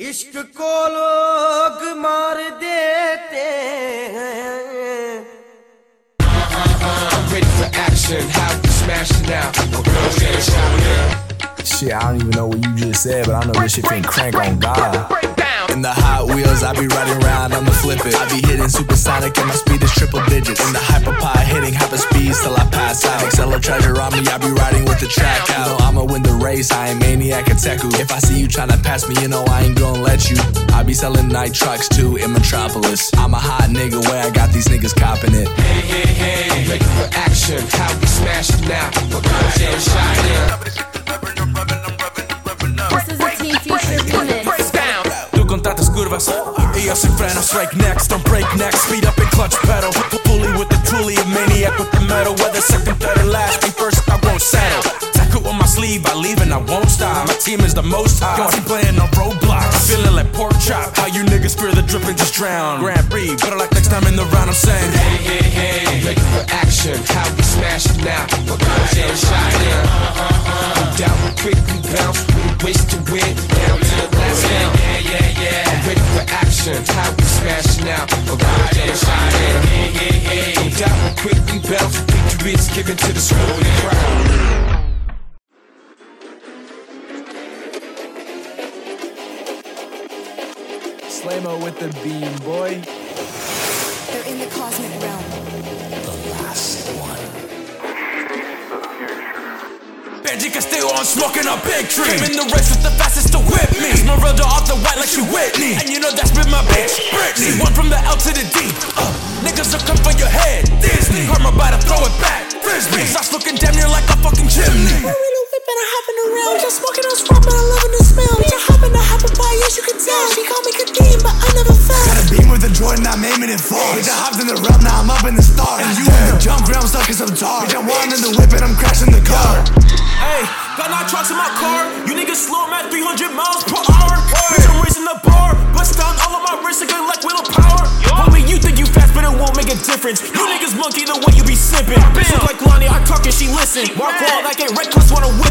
इश्क को लोग मार देते हैं I'm ready for action. How we smashing now? My girl getting shot here. Shit, I don't even know what you just said, but I know this shit can crank on God. In the Hot Wheels, I be riding around, I'ma flip it. I be hitting supersonic and my speed is triple digits. In the hyperpod, hitting hyper speeds till I pass out. Accelerate treasure on me, I be riding with the track out. You know I'ma win the race, I ain't maniac and Teku. If I see you tryna pass me, you know I ain't gonna let you. I be selling night trucks too in Metropolis. I'm a hot nigga where I got these niggas copping it. Hey, hey, hey. I'm ready for action. How we smashing now? My girl getting shot here. This is a Team Future remix. Tú contaste curvas y yo soy frenos Break next, don't break next Speed up and clutch pedal Fully with the truly a maniac with the metal Whether second, is the most high Y'all keep playing on Roblox Feeling like pork chop How you niggas fear the drip and just drown Grand Prix, better like next time in the round I'm saying Hey, hey, hey. Ready for action. How we smashing now? My girl getting shot here. No doubt we quickly bounce. We waste to win. Down to the last round. Yeah, yeah, yeah. I'm ready for action. How we smashing now? My girl getting shot here. No doubt we quickly bounce. Victory is given to the squad crowd. Slamo with the beam, boy. They're in the cosmic realm. The last one. Banji Castillo, I'm smoking a big tree. Came in the race with the fastest to whip me. Esmeralda off the white like she Whitney. And you know that's been my bitch, Britney. One from the L to the D. Uh, niggas will come for your head, Disney. Karma about to throw it back, Frisbee. Stocks looking damn near like a fucking chimney. Jordan, I'm aiming it far. Bitch, I hopped in the realm, now I'm up in the stars. And you in the jump ground, stuck in some tar. Bitch, I'm winding the whip and I'm crashing the car. Hey, got nine trucks in my car. You niggas slow, I'm at 300 miles per hour. Bitch, I'm raising the bar. Bust down all of my wrists again like willpower. Homie, you think you fast, but it won't make a difference. You niggas monkey the way you be sipping. Bitch look like Lonnie, I talk and she listen. Walk wall like a reckless, wanna whip it.